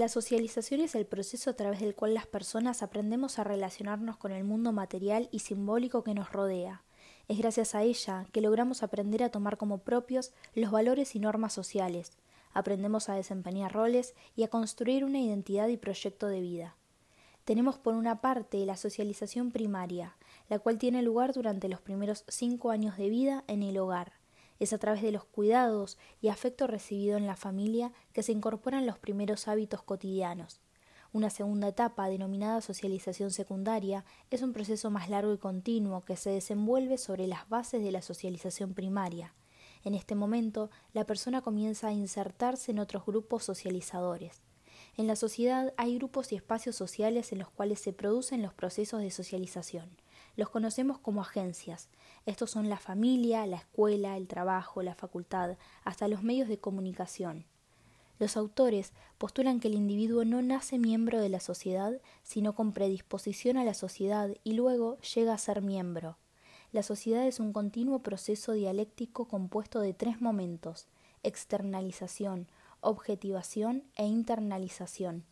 La socialización es el proceso a través del cual las personas aprendemos a relacionarnos con el mundo material y simbólico que nos rodea. Es gracias a ella que logramos aprender a tomar como propios los valores y normas sociales, aprendemos a desempeñar roles y a construir una identidad y proyecto de vida. Tenemos por una parte la socialización primaria, la cual tiene lugar durante los primeros cinco años de vida en el hogar. Es a través de los cuidados y afecto recibido en la familia que se incorporan los primeros hábitos cotidianos. Una segunda etapa, denominada socialización secundaria, es un proceso más largo y continuo que se desenvuelve sobre las bases de la socialización primaria. En este momento, la persona comienza a insertarse en otros grupos socializadores. En la sociedad hay grupos y espacios sociales en los cuales se producen los procesos de socialización. Los conocemos como agencias. Estos son la familia, la escuela, el trabajo, la facultad, hasta los medios de comunicación. Los autores postulan que el individuo no nace miembro de la sociedad, sino con predisposición a la sociedad y luego llega a ser miembro. La sociedad es un continuo proceso dialéctico compuesto de tres momentos externalización, objetivación e internalización.